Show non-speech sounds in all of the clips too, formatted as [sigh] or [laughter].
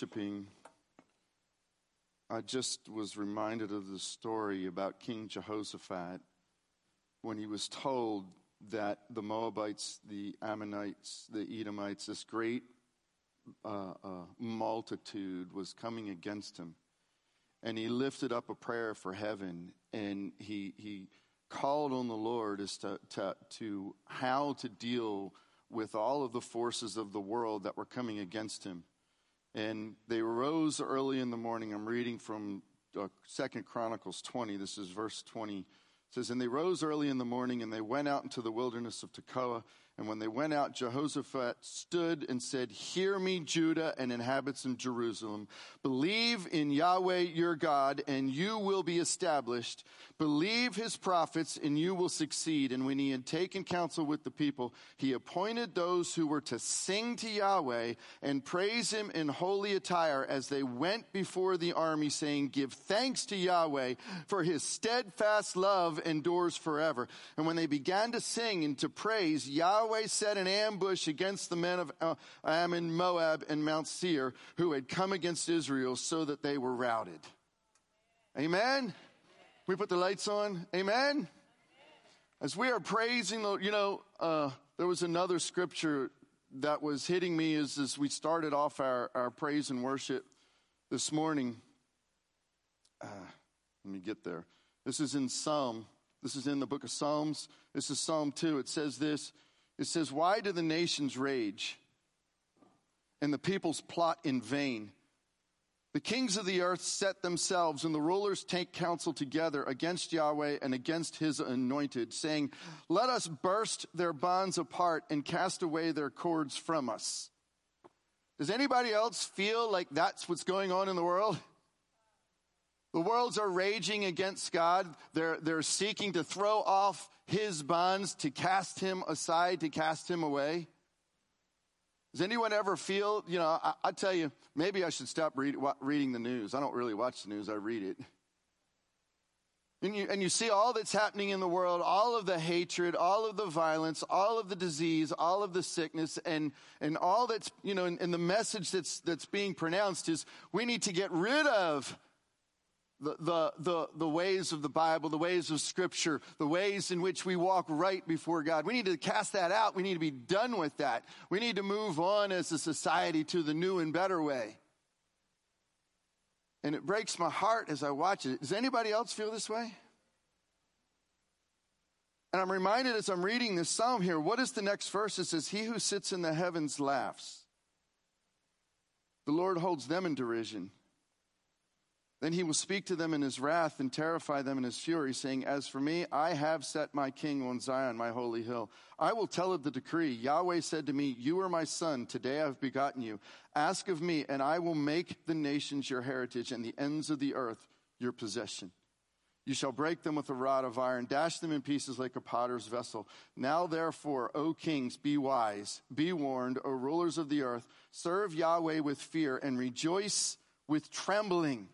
worshiping, I just was reminded of the story about King Jehoshaphat when he was told that the Moabites, the Ammonites, the Edomites, this great uh, uh, multitude was coming against him. And he lifted up a prayer for heaven and he, he called on the Lord as to, to, to how to deal with all of the forces of the world that were coming against him. And they rose early in the morning. I'm reading from uh, Second Chronicles 20. This is verse 20. It says, And they rose early in the morning and they went out into the wilderness of Tekoa. And when they went out, Jehoshaphat stood and said, Hear me, Judah and inhabitants in Jerusalem. Believe in Yahweh your God, and you will be established. Believe his prophets, and you will succeed. And when he had taken counsel with the people, he appointed those who were to sing to Yahweh and praise him in holy attire as they went before the army, saying, Give thanks to Yahweh, for his steadfast love endures forever. And when they began to sing and to praise, Yahweh set an ambush against the men of uh, Ammon, Moab, and Mount Seir, who had come against Israel, so that they were routed. Amen. We put the lights on. Amen. As we are praising, the, you know, uh, there was another scripture that was hitting me as, as we started off our, our praise and worship this morning. Uh, let me get there. This is in Psalm. This is in the book of Psalms. This is Psalm 2. It says this It says, Why do the nations rage and the peoples plot in vain? The kings of the earth set themselves, and the rulers take counsel together against Yahweh and against his anointed, saying, Let us burst their bonds apart and cast away their cords from us. Does anybody else feel like that's what's going on in the world? The worlds are raging against God. They're, they're seeking to throw off his bonds, to cast him aside, to cast him away. Does anyone ever feel, you know, I, I tell you, maybe I should stop read, reading the news. I don't really watch the news, I read it. And you, and you see all that's happening in the world, all of the hatred, all of the violence, all of the disease, all of the sickness, and, and all that's, you know, and, and the message that's, that's being pronounced is we need to get rid of the, the, the, the ways of the Bible, the ways of Scripture, the ways in which we walk right before God. We need to cast that out. We need to be done with that. We need to move on as a society to the new and better way. And it breaks my heart as I watch it. Does anybody else feel this way? And I'm reminded as I'm reading this psalm here, what is the next verse? It says, He who sits in the heavens laughs. The Lord holds them in derision. Then he will speak to them in his wrath and terrify them in his fury, saying, As for me, I have set my king on Zion, my holy hill. I will tell of the decree. Yahweh said to me, You are my son. Today I have begotten you. Ask of me, and I will make the nations your heritage and the ends of the earth your possession. You shall break them with a rod of iron, dash them in pieces like a potter's vessel. Now, therefore, O kings, be wise, be warned, O rulers of the earth, serve Yahweh with fear and rejoice with trembling.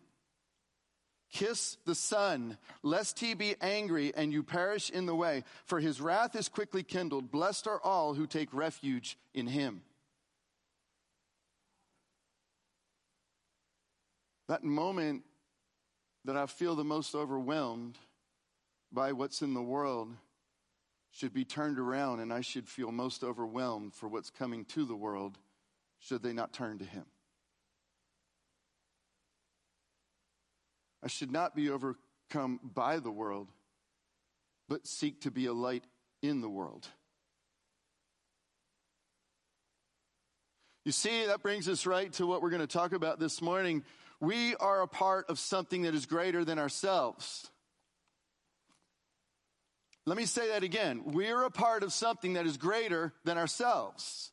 Kiss the Son, lest he be angry and you perish in the way, for his wrath is quickly kindled. Blessed are all who take refuge in him. That moment that I feel the most overwhelmed by what's in the world should be turned around, and I should feel most overwhelmed for what's coming to the world should they not turn to him. I should not be overcome by the world, but seek to be a light in the world. You see, that brings us right to what we're going to talk about this morning. We are a part of something that is greater than ourselves. Let me say that again. We're a part of something that is greater than ourselves.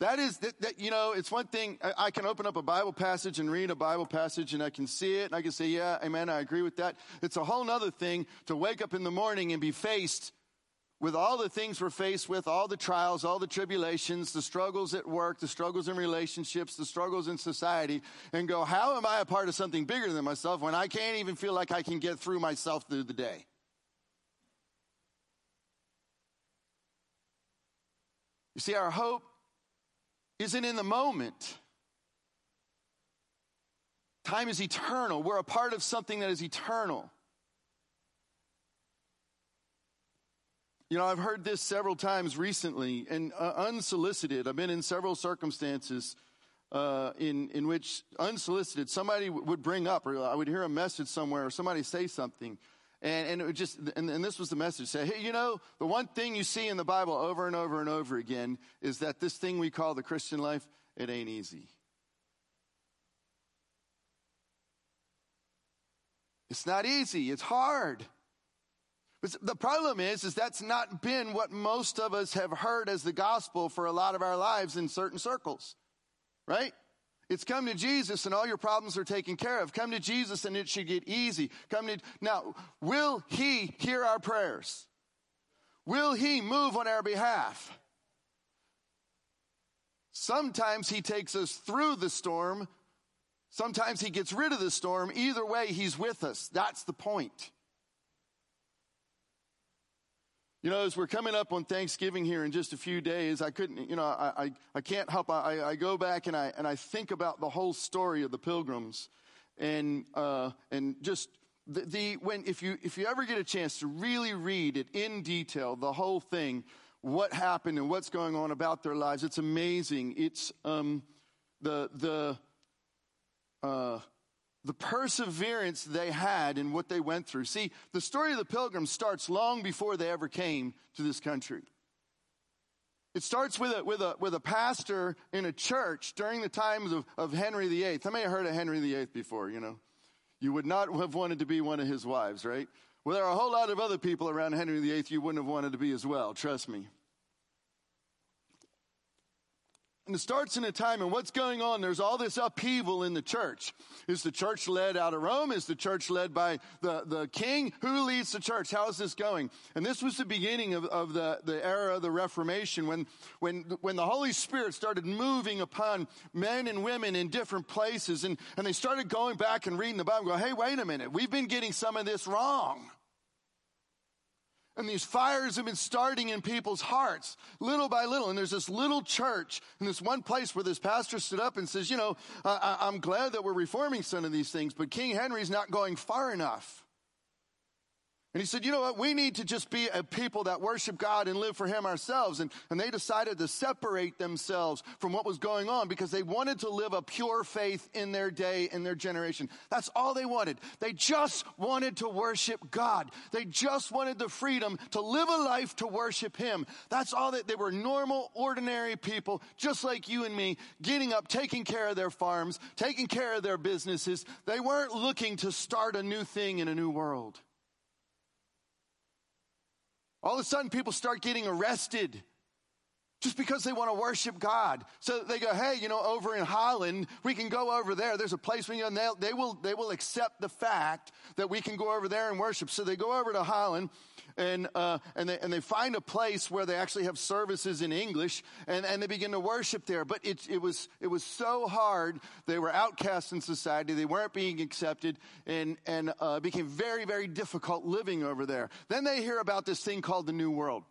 That is, that, that, you know, it's one thing, I, I, can open up a Bible passage and read a Bible passage and I can see it and I can say, yeah, amen, I agree with that. It's a whole nother thing to wake up in the morning and be faced with all the things we're faced with, all the trials, all the tribulations, the struggles at work, the struggles in relationships, the struggles in society, and go, how am I a part of something bigger than myself when I can't even feel like I can get through myself through the day? You see, our hope isn't in the moment. Time is eternal. We're a part of something that is eternal. You know, I've heard this several times recently and uh, unsolicited. I've been in several circumstances uh, in, in which unsolicited somebody w- would bring up, or I would hear a message somewhere, or somebody say something. And, and just, and, and this was the message say, hey, you know, the one thing you see in the Bible over and over and over again is that this thing we call the Christian life, it ain't easy. It's not easy. It's hard. But the problem is, is that's not been what most of us have heard as the gospel for a lot of our lives in certain circles, right? It's come to Jesus and all your problems are taken care of. Come to Jesus and it should get easy. Come to, now, will He hear our prayers? Will He move on our behalf? Sometimes He takes us through the storm. Sometimes He gets rid of the storm. Either way, He's with us. That's the point. You know, as we're coming up on Thanksgiving here in just a few days, I couldn't, you know, I, I, I can't help, I, I go back and I, and I think about the whole story of the pilgrims and, uh, and just the, the, when, if you, if you ever get a chance to really read it in detail, the whole thing, what happened and what's going on about their lives, it's amazing. It's, um, the, the, uh, the perseverance they had in what they went through. See, the story of the pilgrims starts long before they ever came to this country. It starts with a, with a, with a pastor in a church during the times of, of Henry VIII. How many have heard of Henry VIII before, you know? You would not have wanted to be one of his wives, right? Well, there are a whole lot of other people around Henry VIII you wouldn't have wanted to be as well, trust me. And it starts in a time and what's going on? There's all this upheaval in the church. Is the church led out of Rome? Is the church led by the, the king? Who leads the church? How is this going? And this was the beginning of, of the, the era of the Reformation when, when, when the Holy Spirit started moving upon men and women in different places and, and they started going back and reading the Bible and go, hey, wait a minute. We've been getting some of this wrong. And these fires have been starting in people's hearts little by little. And there's this little church in this one place where this pastor stood up and says, You know, I, I'm glad that we're reforming some of these things, but King Henry's not going far enough. And he said, you know what? We need to just be a people that worship God and live for Him ourselves. And, and they decided to separate themselves from what was going on because they wanted to live a pure faith in their day, in their generation. That's all they wanted. They just wanted to worship God. They just wanted the freedom to live a life to worship Him. That's all that they were normal, ordinary people, just like you and me, getting up, taking care of their farms, taking care of their businesses. They weren't looking to start a new thing in a new world. All of a sudden, people start getting arrested just because they want to worship God. So they go, hey, you know, over in Holland, we can go over there. There's a place can go, they will, they will accept the fact that we can go over there and worship. So they go over to Holland and, uh, and, they, and they find a place where they actually have services in English and, and they begin to worship there. But it, it, was, it was so hard. They were outcasts in society. They weren't being accepted and, and uh, became very, very difficult living over there. Then they hear about this thing called the New World.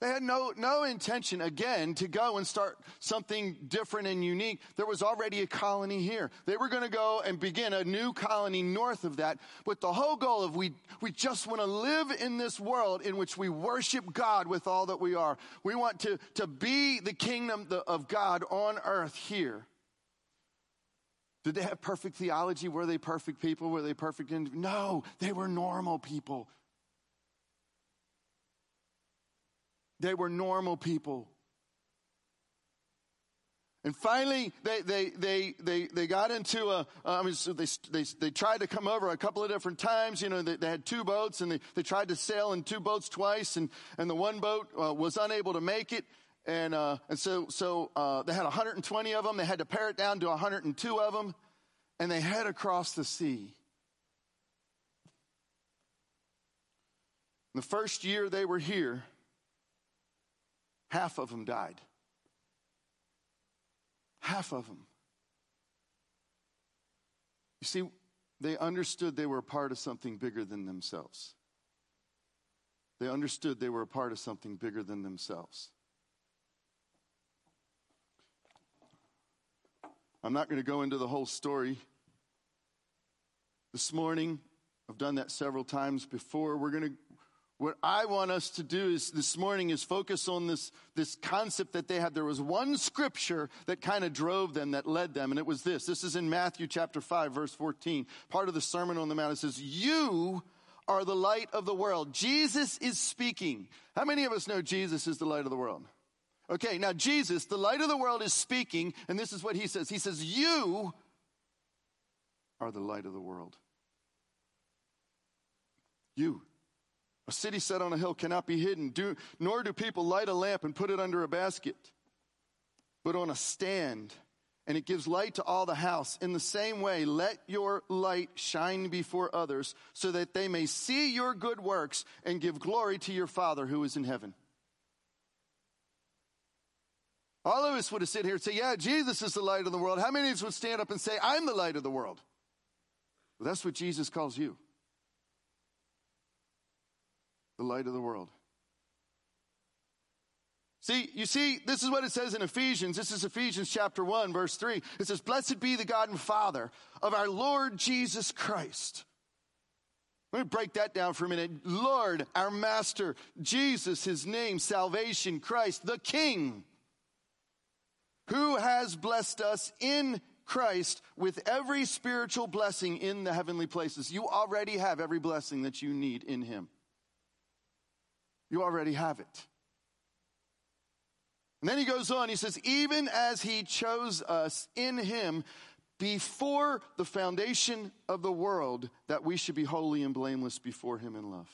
They had no, no intention, again, to go and start something different and unique. There was already a colony here. They were going to go and begin a new colony north of that. But the whole goal of we, we just want to live in this world in which we worship God with all that we are. We want to, to be the kingdom of God on earth here. Did they have perfect theology? Were they perfect people? Were they perfect? No, they were normal people. They were normal people. And finally, they, they, they, they, they got into a, I mean, so they, they, they tried to come over a couple of different times. You know, they, they had two boats and they, they tried to sail in two boats twice and, and the one boat uh, was unable to make it. And, uh, and so, so, uh, they had 120 of them. They had to pare it down to 102 of them and they head across the sea. The first year they were here, half of them died. Half of them. You see, they understood they were a part of something bigger than themselves. They understood they were a part of something bigger than themselves. I'm not going to go into the whole story. This morning, I've done that several times before. We're going to what I want us to do is this morning is focus on this, this concept that they had. There was one scripture that kind of drove them, that led them, and it was this. This is in Matthew chapter 5, verse 14. Part of the Sermon on the Mount. It says, You are the light of the world. Jesus is speaking. How many of us know Jesus is the light of the world? Okay, now Jesus, the light of the world, is speaking, and this is what he says. He says, You are the light of the world. You. A city set on a hill cannot be hidden, do, nor do people light a lamp and put it under a basket, but on a stand, and it gives light to all the house. In the same way, let your light shine before others, so that they may see your good works and give glory to your Father who is in heaven. All of us would have sit here and say, Yeah, Jesus is the light of the world. How many of us would stand up and say, I'm the light of the world? Well, that's what Jesus calls you the light of the world. See, you see, this is what it says in Ephesians. This is Ephesians chapter 1, verse 3. It says, Blessed be the God and Father of our Lord Jesus Christ. Let me break that down for a minute. Lord, our Master, Jesus, His name, salvation, Christ, the King, who has blessed us in Christ with every spiritual blessing in the heavenly places. You already have every blessing that you need in Him. You already have it. And then he goes on, he says, even as he chose us in him before the foundation of the world, that we should be holy and blameless before him in love.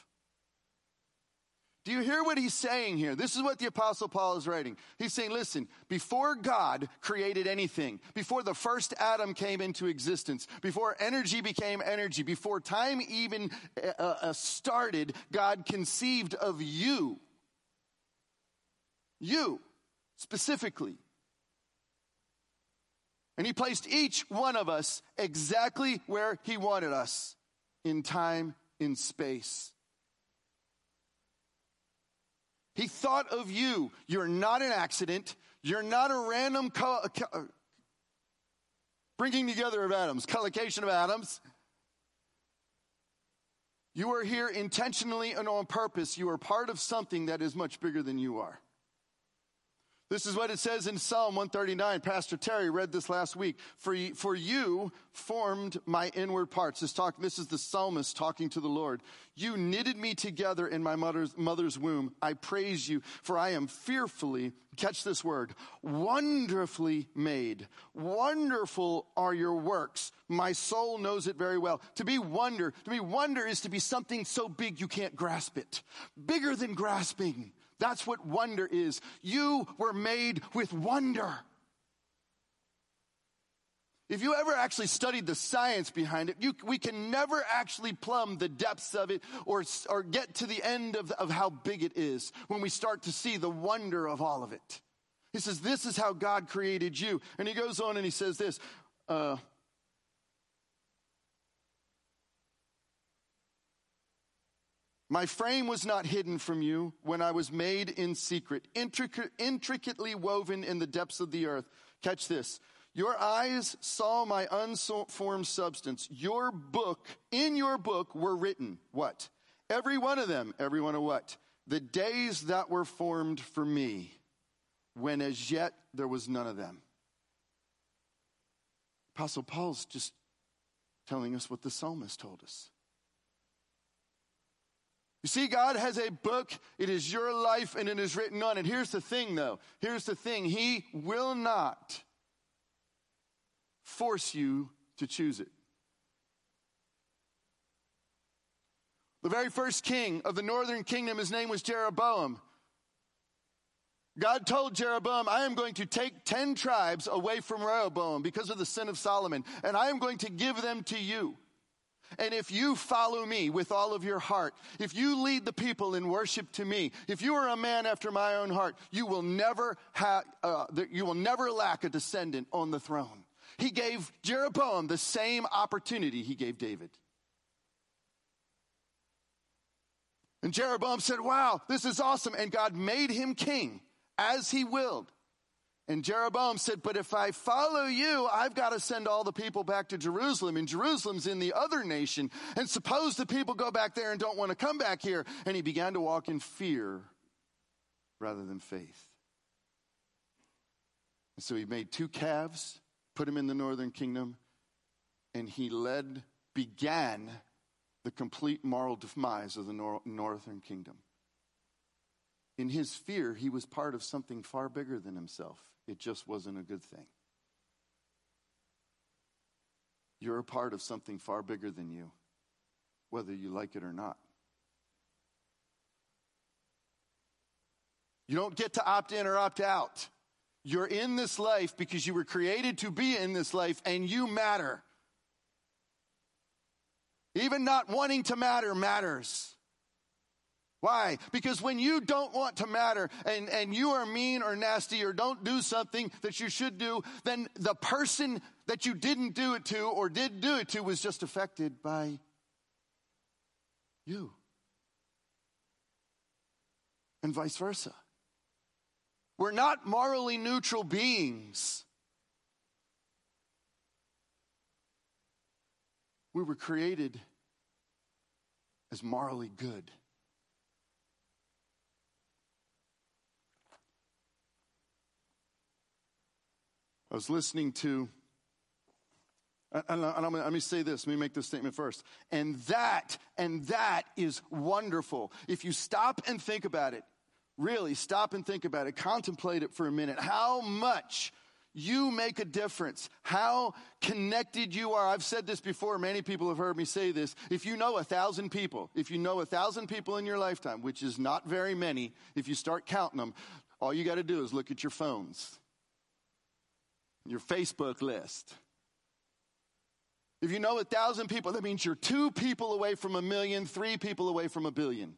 Do you hear what he's saying here? This is what the apostle Paul is writing. He's saying, listen, before God created anything, before the first atom came into existence, before energy became energy, before time even uh, uh, started, God conceived of you. You, specifically. And he placed each one of us exactly where he wanted us in time, in space. He thought of you. You're not an accident. You're not a random co- co- bringing together of atoms, collocation of atoms. You are here intentionally and on purpose. You are part of something that is much bigger than you are. This is what it says in Psalm 139. Pastor Terry read this last week. For, for you formed my inward parts. This, talk, this is the psalmist talking to the Lord. You knitted me together in my mother's, mother's womb. I praise you, for I am fearfully, catch this word, wonderfully made. Wonderful are your works. My soul knows it very well. To be wonder, to be wonder is to be something so big you can't grasp it. Bigger than grasping. That's what wonder is. You were made with wonder. If you ever actually studied the science behind it, you, we can never actually plumb the depths of it or, or get to the end of, of how big it is when we start to see the wonder of all of it. He says, This is how God created you. And he goes on and he says this uh, My frame was not hidden from you when I was made in secret, intricate, intricately woven in the depths of the earth. Catch this. Your eyes saw my unformed substance. Your book, in your book were written, what? Every one of them, every one of what? The days that were formed for me, when as yet there was none of them. Apostle Paul's just telling us what the psalmist told us. You see, God has a book. It is your life and it is written on it. Here's the thing, though. Here's the thing. He will not force you to choose it. The very first king of the northern kingdom, his name was Jeroboam. God told Jeroboam, I am going to take 10 tribes away from Rehoboam because of the sin of Solomon, and I am going to give them to you. And if you follow me with all of your heart, if you lead the people in worship to me, if you are a man after my own heart, you will never have, uh, you will never lack a descendant on the throne. He gave Jeroboam the same opportunity he gave David. And Jeroboam said, Wow, this is awesome. And God made him king as he willed. And Jeroboam said, But if I follow you, I've got to send all the people back to Jerusalem. And Jerusalem's in the other nation. And suppose the people go back there and don't want to come back here. And he began to walk in fear rather than faith. And so he made two calves, put them in the northern kingdom, and he led, began the complete moral demise of the nor- northern kingdom. In his fear, he was part of something far bigger than himself. It just wasn't a good thing. You're a part of something far bigger than you, whether you like it or not. You don't get to opt in or opt out. You're in this life because you were created to be in this life and you matter. Even not wanting to matter matters. Why? Because when you don't want to matter and, and you are mean or nasty or don't do something that you should do, then the person that you didn't do it to or did do it to was just affected by you. And vice versa. We're not morally neutral beings. We were created as morally good. I was listening to, and, let me say this, let me make this statement first. And that, and that is wonderful. If you stop and think about it, really stop and think about it, contemplate it for a minute, how much you make a difference. How connected you are. I've said this before. Many people have heard me say this. If you know a thousand people, if you know a thousand people in your lifetime, which is not very many, if you start counting them, all you got to do is look at your phones, your Facebook list. If you know a thousand people, that means you're two people away from a million, three people away from a billion.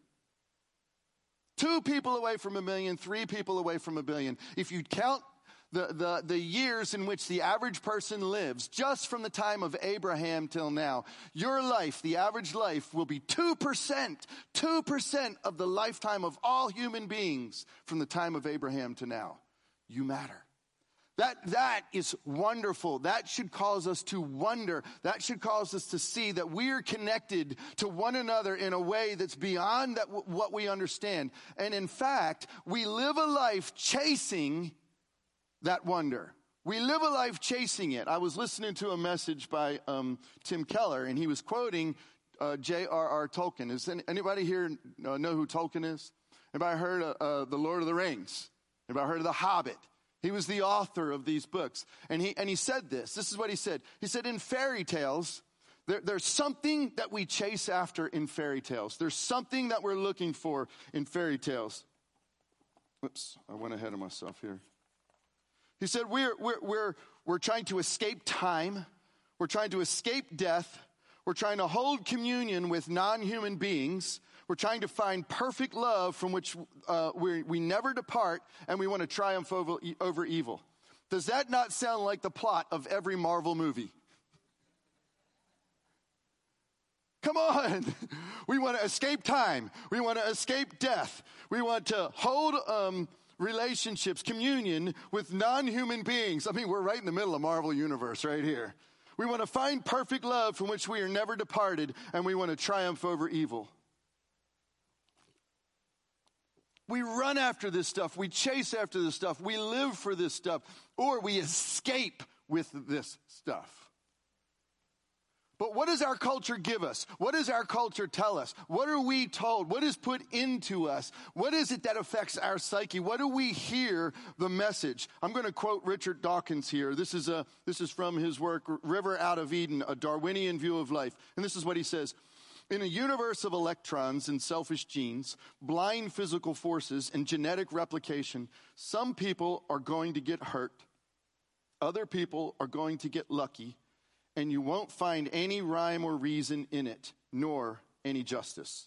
Two people away from a million, three people away from a billion. If you count the, the, the years in which the average person lives, just from the time of Abraham till now, your life, the average life, will be 2%, 2% of the lifetime of all human beings from the time of Abraham to now. You matter. That, that is wonderful. That should cause us to wonder. That should cause us to see that we're connected to one another in a way that's beyond that, what we understand. And in fact, we live a life chasing that wonder. We live a life chasing it. I was listening to a message by um, Tim Keller, and he was quoting uh, J.R.R. Tolkien. Is anybody here uh, know who Tolkien is? Anybody heard of uh, The Lord of the Rings? Anybody heard of The Hobbit? He was the author of these books. And he, and he said this. This is what he said. He said, in fairy tales, there, there's something that we chase after in fairy tales. There's something that we're looking for in fairy tales. Whoops, I went ahead of myself here. He said, We're, we're, we're, we're trying to escape time, we're trying to escape death, we're trying to hold communion with non human beings. We're trying to find perfect love from which uh, we, we never depart, and we want to triumph over, over evil. Does that not sound like the plot of every Marvel movie? Come on. [laughs] We want to escape time. We want to escape death. We want to hold um, relationships, communion with non human beings. I mean, we're right in the middle of Marvel Universe right here. We want to find perfect love from which we are never departed, and we want to triumph over evil. We run after this stuff. We chase after this stuff. We live for this stuff, or we escape with this stuff. But what does our culture give us? What does our culture tell us? What are we told? What is put into us? What is it that affects our psyche? What do we hear the message? I'm going to quote Richard Dawkins here. This is, a, this is from his work, River Out of Eden, A Darwinian View of Life. And this is what he says. In a universe of electrons and selfish genes, blind physical forces, and genetic replication, some people are going to get hurt. Other people are going to get lucky and you won't find any rhyme or reason in it, nor any justice.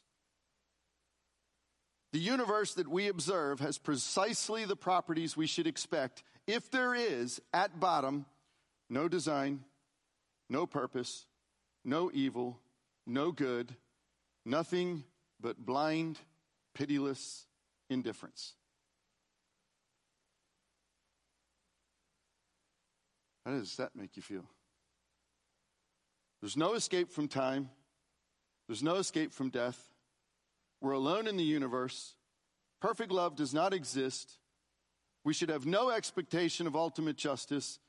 The universe that we observe has precisely the properties we should expect if there is, at bottom, no design, no purpose, no evil, no good, nothing but blind, pitiless indifference. How does that make you feel? There's no escape from time. There's no escape from death. We're alone in the universe. Perfect love does not exist. We should have no expectation of ultimate justice.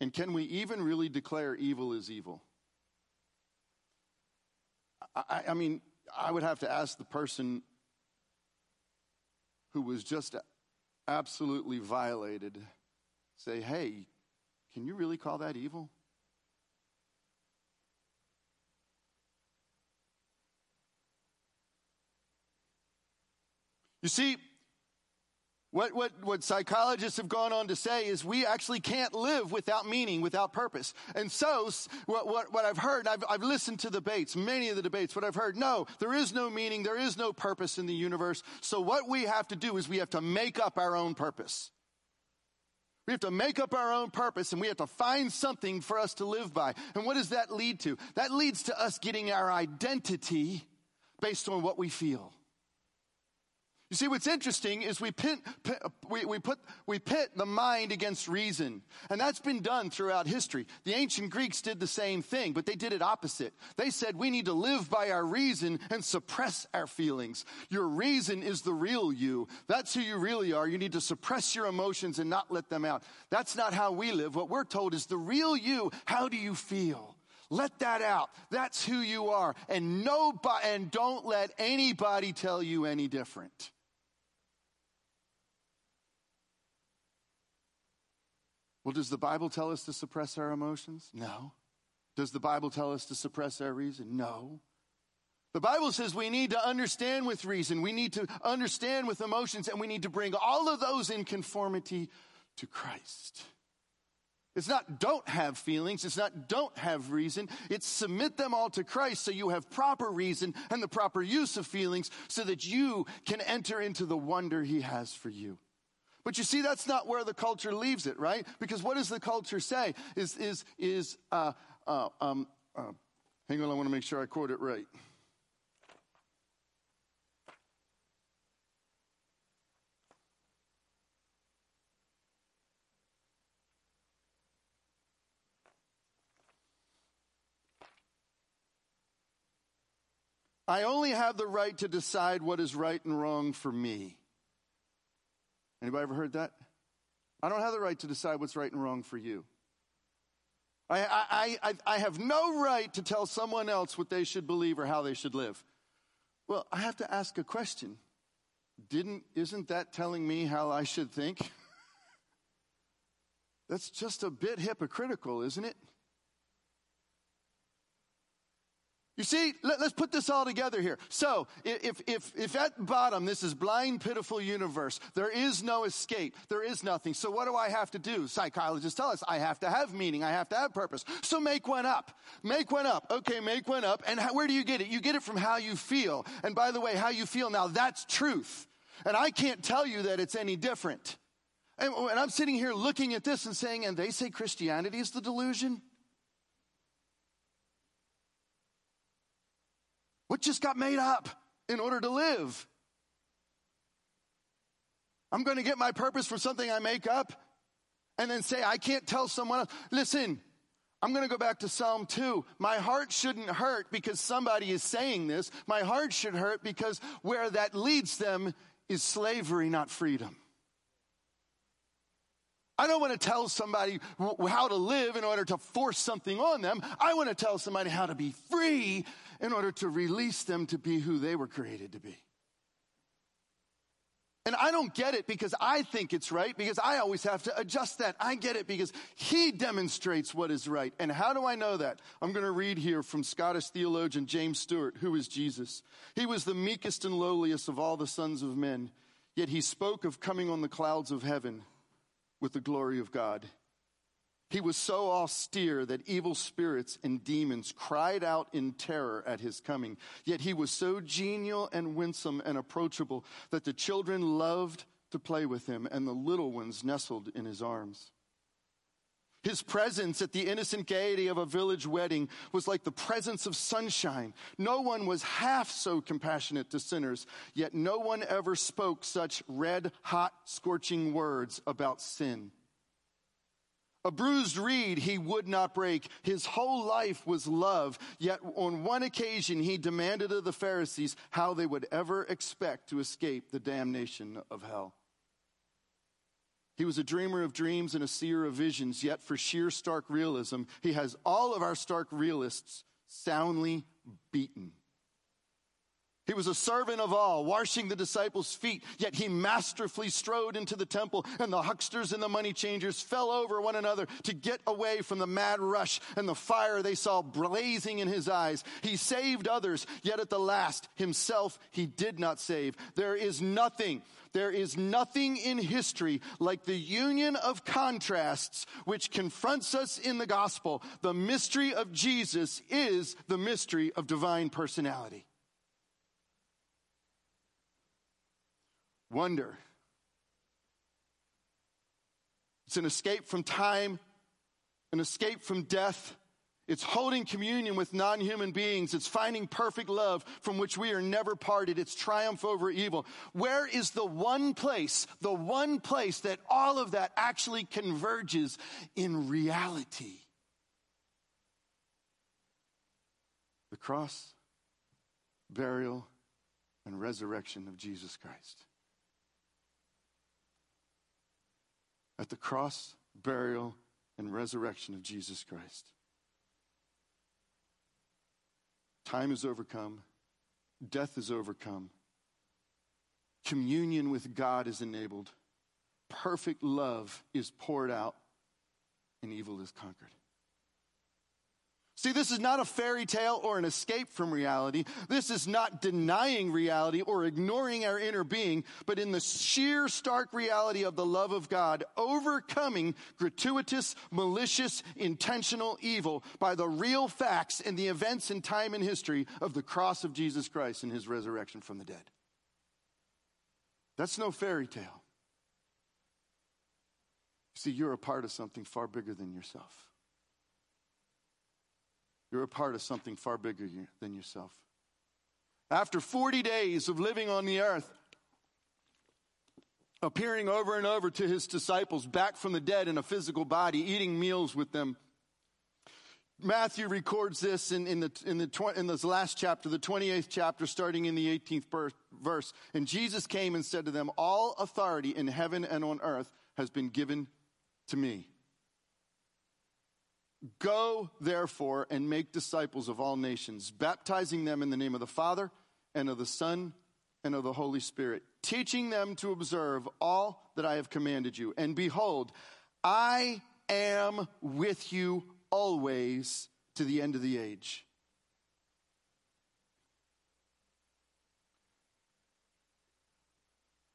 And can we even really declare evil is evil? I, I mean, I would have to ask the person who was just absolutely violated say, hey, can you really call that evil? You see, what, what, what psychologists have gone on to say is we actually can't live without meaning, without purpose. And so, what, what, what I've heard, I've, I've listened to debates, many of the debates, what I've heard, no, there is no meaning, there is no purpose in the universe. So, what we have to do is we have to make up our own purpose. We have to make up our own purpose and we have to find something for us to live by. And what does that lead to? That leads to us getting our identity based on what we feel. You see, what's interesting is we pit, pit, we, we, put, we pit the mind against reason. And that's been done throughout history. The ancient Greeks did the same thing, but they did it opposite. They said we need to live by our reason and suppress our feelings. Your reason is the real you. That's who you really are. You need to suppress your emotions and not let them out. That's not how we live. What we're told is the real you. How do you feel? Let that out. That's who you are. And nobody, and don't let anybody tell you any different. Well, does the Bible tell us to suppress our emotions? No. Does the Bible tell us to suppress our reason? No. The Bible says we need to understand with reason, we need to understand with emotions, and we need to bring all of those in conformity to Christ. It's not don't have feelings. It's not don't have reason. It's submit them all to Christ so you have proper reason and the proper use of feelings so that you can enter into the wonder he has for you. But you see, that's not where the culture leaves it, right? Because what does the culture say? Is, is, is, uh, uh, um, uh, hang on, I want to make sure I quote it right. I only have the right to decide what is right and wrong for me. Anybody ever heard that? I don't have the right to decide what's right and wrong for you. I, I, I, I have no right to tell someone else what they should believe or how they should live. Well, I have to ask a question. Didn't, isn't that telling me how I should think? [laughs] That's just a bit hypocritical, isn't it? You see, let, us put this all together here. So, if, if, if at bottom this is blind, pitiful universe, there is no escape, there is nothing. So, what do I have to do? Psychologists tell us I have to have meaning, I have to have purpose. So, make one up. Make one up. Okay, make one up. And how, where do you get it? You get it from how you feel. And by the way, how you feel now, that's truth. And I can't tell you that it's any different. And, and I'm sitting here looking at this and saying, and they say Christianity is the delusion? What just got made up in order to live? I'm going to get my purpose from something I make up and then say, I can't tell someone else. Listen, I'm going to go back to Psalm 2. My heart shouldn't hurt because somebody is saying this. My heart should hurt because where that leads them is slavery, not freedom. I don't want to tell somebody how to live in order to force something on them. I want to tell somebody how to be free in order to release them to be who they were created to be. And I don't get it because I think it's right, because I always have to adjust that. I get it because he demonstrates what is right. And how do I know that? I'm going to read here from Scottish theologian James Stewart, who is Jesus. He was the meekest and lowliest of all the sons of men, yet he spoke of coming on the clouds of heaven with the glory of God. He was so austere that evil spirits and demons cried out in terror at his coming. Yet he was so genial and winsome and approachable that the children loved to play with him and the little ones nestled in his arms. His presence at the innocent gaiety of a village wedding was like the presence of sunshine. No one was half so compassionate to sinners, yet no one ever spoke such red hot, scorching words about sin. A bruised reed he would not break. His whole life was love. Yet on one occasion he demanded of the Pharisees how they would ever expect to escape the damnation of hell. He was a dreamer of dreams and a seer of visions, yet for sheer stark realism, he has all of our stark realists soundly beaten. He was a servant of all, washing the disciples' feet, yet he masterfully strode into the temple, and the hucksters and the money changers fell over one another to get away from the mad rush and the fire they saw blazing in his eyes. He saved others, yet at the last, himself he did not save. There is nothing, there is nothing in history like the union of contrasts which confronts us in the gospel. The mystery of Jesus is the mystery of divine personality. Wonder. It's an escape from time, an escape from death. It's holding communion with non human beings. It's finding perfect love from which we are never parted. It's triumph over evil. Where is the one place, the one place that all of that actually converges in reality? The cross, burial, and resurrection of Jesus Christ. At the cross, burial, and resurrection of Jesus Christ. Time is overcome, death is overcome, communion with God is enabled, perfect love is poured out, and evil is conquered. See, this is not a fairy tale or an escape from reality. This is not denying reality or ignoring our inner being, but in the sheer stark reality of the love of God, overcoming gratuitous, malicious, intentional evil by the real facts and the events and time and history of the cross of Jesus Christ and his resurrection from the dead. That's no fairy tale. See, you're a part of something far bigger than yourself. You're a part of something far bigger than yourself. After 40 days of living on the earth, appearing over and over to his disciples back from the dead in a physical body, eating meals with them. Matthew records this in, in, the, in, the, in this last chapter, the 28th chapter, starting in the 18th verse. And Jesus came and said to them, All authority in heaven and on earth has been given to me. Go, therefore, and make disciples of all nations, baptizing them in the name of the Father and of the Son and of the Holy Spirit, teaching them to observe all that I have commanded you. And behold, I am with you always to the end of the age.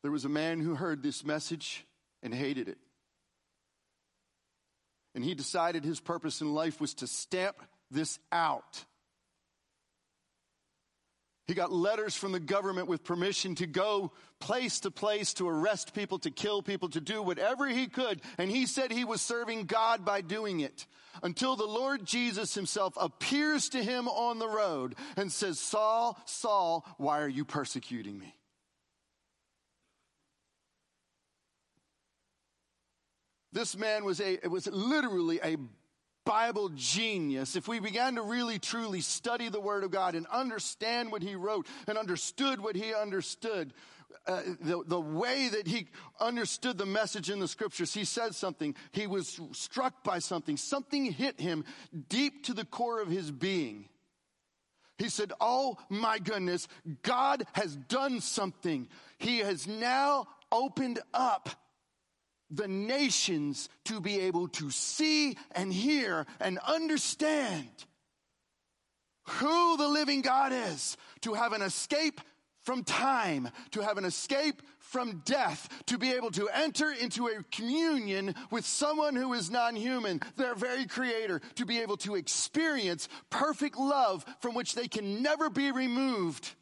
There was a man who heard this message and hated it. And he decided his purpose in life was to stamp this out. He got letters from the government with permission to go place to place to arrest people, to kill people, to do whatever he could. And he said he was serving God by doing it until the Lord Jesus himself appears to him on the road and says, Saul, Saul, why are you persecuting me? This man was a, was literally a Bible genius. If we began to really truly study the Word of God and understand what he wrote and understood what he understood, uh, the, the way that he understood the message in the scriptures, he said something. He was struck by something. Something hit him deep to the core of his being. He said, Oh my goodness, God has done something. He has now opened up the nations to be able to see and hear and understand who the living God is, to have an escape from time, to have an escape from death, to be able to enter into a communion with someone who is non human, their very creator, to be able to experience perfect love from which they can never be removed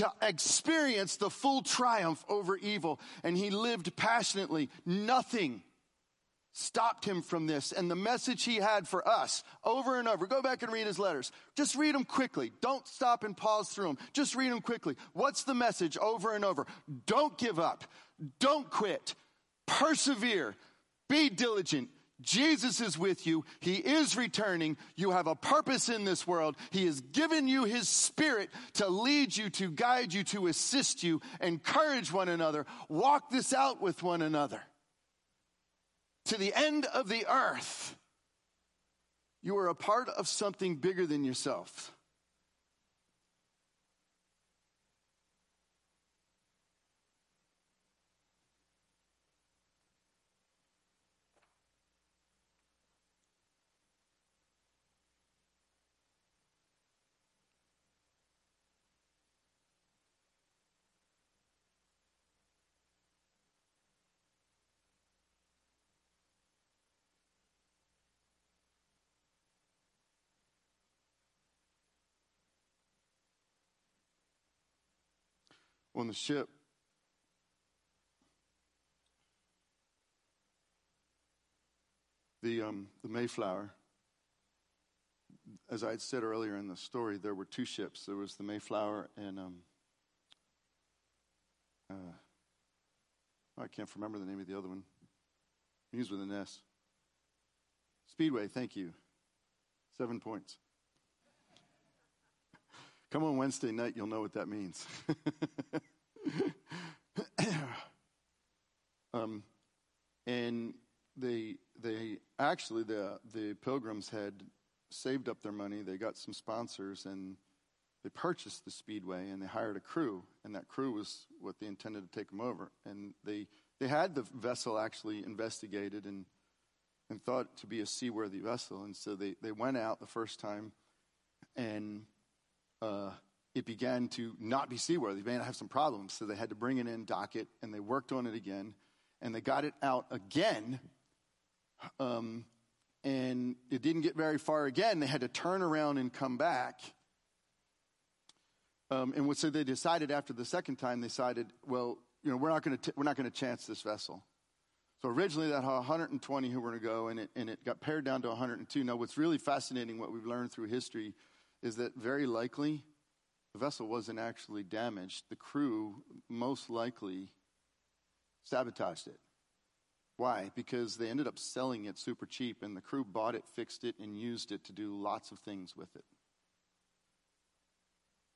to experience the full triumph over evil. And he lived passionately. Nothing stopped him from this. And the message he had for us over and over, go back and read his letters. Just read them quickly. Don't stop and pause through them. Just read them quickly. What's the message over and over? Don't give up. Don't quit. Persevere. Be diligent. Jesus is with you. He is returning. You have a purpose in this world. He has given you His Spirit to lead you, to guide you, to assist you, encourage one another, walk this out with one another. To the end of the earth, you are a part of something bigger than yourself. On the ship. The, um, the Mayflower, as I had said earlier in the story, there were two ships. There was the Mayflower and um, uh, I can't remember the name of the other one. Begins with an S. Speedwell, thank you. Seven points. Come on Wednesday night, you'll know what that means. [laughs] um, and they, they actually, the, the pilgrims had saved up their money. They got some sponsors and they purchased the Speedwell and they hired a crew. And that crew was what they intended to take them over. And they, they had the vessel actually investigated and and thought to be a seaworthy vessel. And so they, they went out the first time and uh, it began to not be seaworthy. They began to have some problems. So they had to bring it in, dock it, and they worked on it again. And they got it out again. Um, and it didn't get very far again. They had to turn around and come back. Um, and so they decided after the second time, they decided, well, you know, we're not going to we're not going to chance this vessel. So originally that 120 who were going to go, and it, and it got pared down to 102. Now, what's really fascinating, what we've learned through history, is that very likely the vessel wasn't actually damaged. The crew most likely sabotaged it. Why? Because they ended up selling it super cheap, and the crew bought it, fixed it, and used it to do lots of things with it.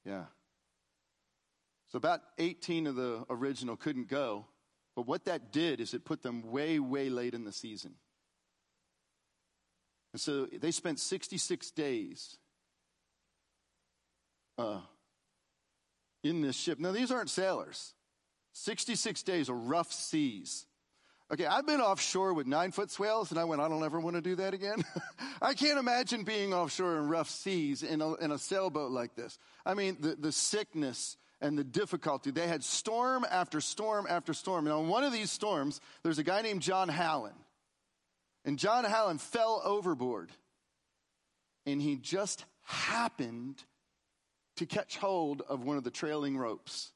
Yeah. So about 18 of the original couldn't go, but what that did is it put them way, way late in the season. And so they spent 66 days uh, in this ship. Now, these aren't sailors. 66 days of rough seas. Okay, I've been offshore with nine foot swells, and I went, I don't ever want to do that again. [laughs] I can't imagine being offshore in rough seas in a, in a sailboat like this. I mean, the, the sickness and the difficulty. They had storm after storm after storm. And on one of these storms, there's a guy named John Howland. And John Howland fell overboard. And he just happened to catch hold of one of the trailing ropes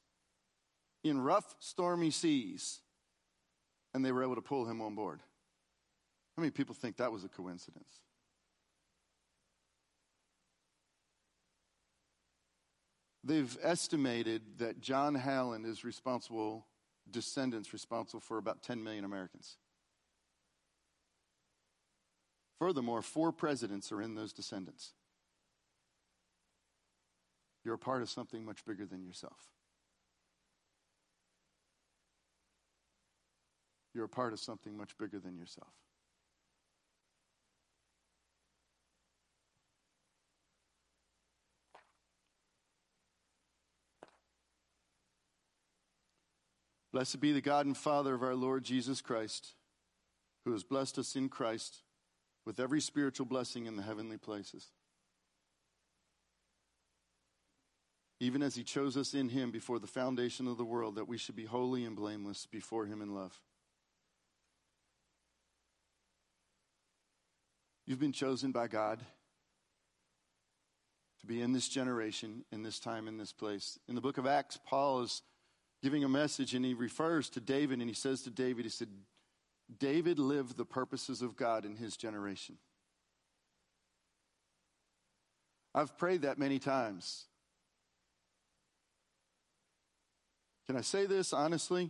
in rough, stormy seas. And they were able to pull him on board. How many people think that was a coincidence? They've estimated that John Howland is responsible, descendants responsible for about 10 million Americans. Furthermore, four presidents are in those descendants. You're a part of something much bigger than yourself. You're a part of something much bigger than yourself. Blessed be the God and Father of our Lord Jesus Christ, who has blessed us in Christ with every spiritual blessing in the heavenly places. Even as he chose us in him before the foundation of the world, that we should be holy and blameless before him in love. You've been chosen by God to be in this generation, in this time, in this place. In the book of Acts, Paul is giving a message and he refers to David and he says to David, he said, David lived the purposes of God in his generation. I've prayed that many times. Can I say this honestly?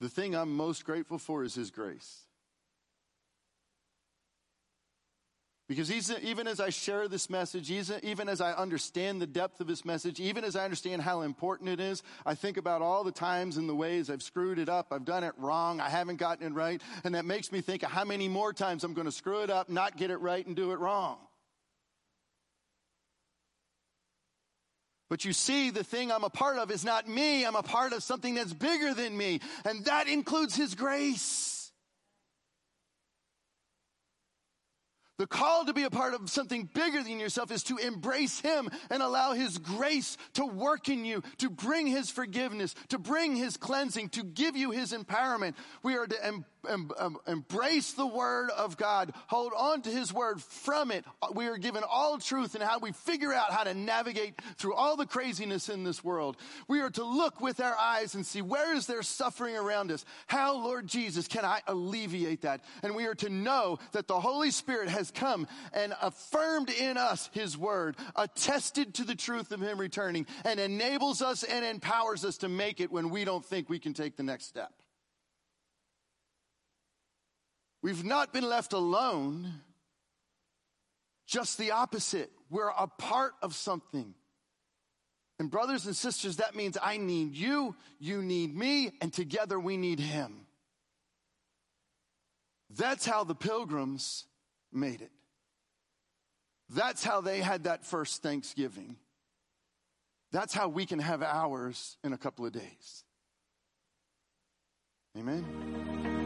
The thing I'm most grateful for is His grace. Because even as I share this message, even as I understand the depth of this message, even as I understand how important it is, I think about all the times and the ways I've screwed it up. I've done it wrong. I haven't gotten it right. And that makes me think of how many more times I'm going to screw it up, not get it right, and do it wrong. But you see, the thing I'm a part of is not me. I'm a part of something that's bigger than me. And that includes His grace. The call to be a part of something bigger than yourself is to embrace Him and allow His grace to work in you, to bring His forgiveness, to bring His cleansing, to give you His empowerment. We are to em- em- em- embrace the Word of God, hold on to His Word. From it, we are given all truth and how we figure out how to navigate through all the craziness in this world. We are to look with our eyes and see where is there suffering around us? How, Lord Jesus, can I alleviate that? And we are to know that the Holy Spirit has has come and affirmed in us his word, attested to the truth of him returning, and enables us and empowers us to make it when we don't think we can take the next step. We've not been left alone, just the opposite. We're a part of something. And, brothers and sisters, that means I need you, you need me, and together we need him. That's how the pilgrims made it. That's how they had that first Thanksgiving. That's how we can have ours in a couple of days. Amen.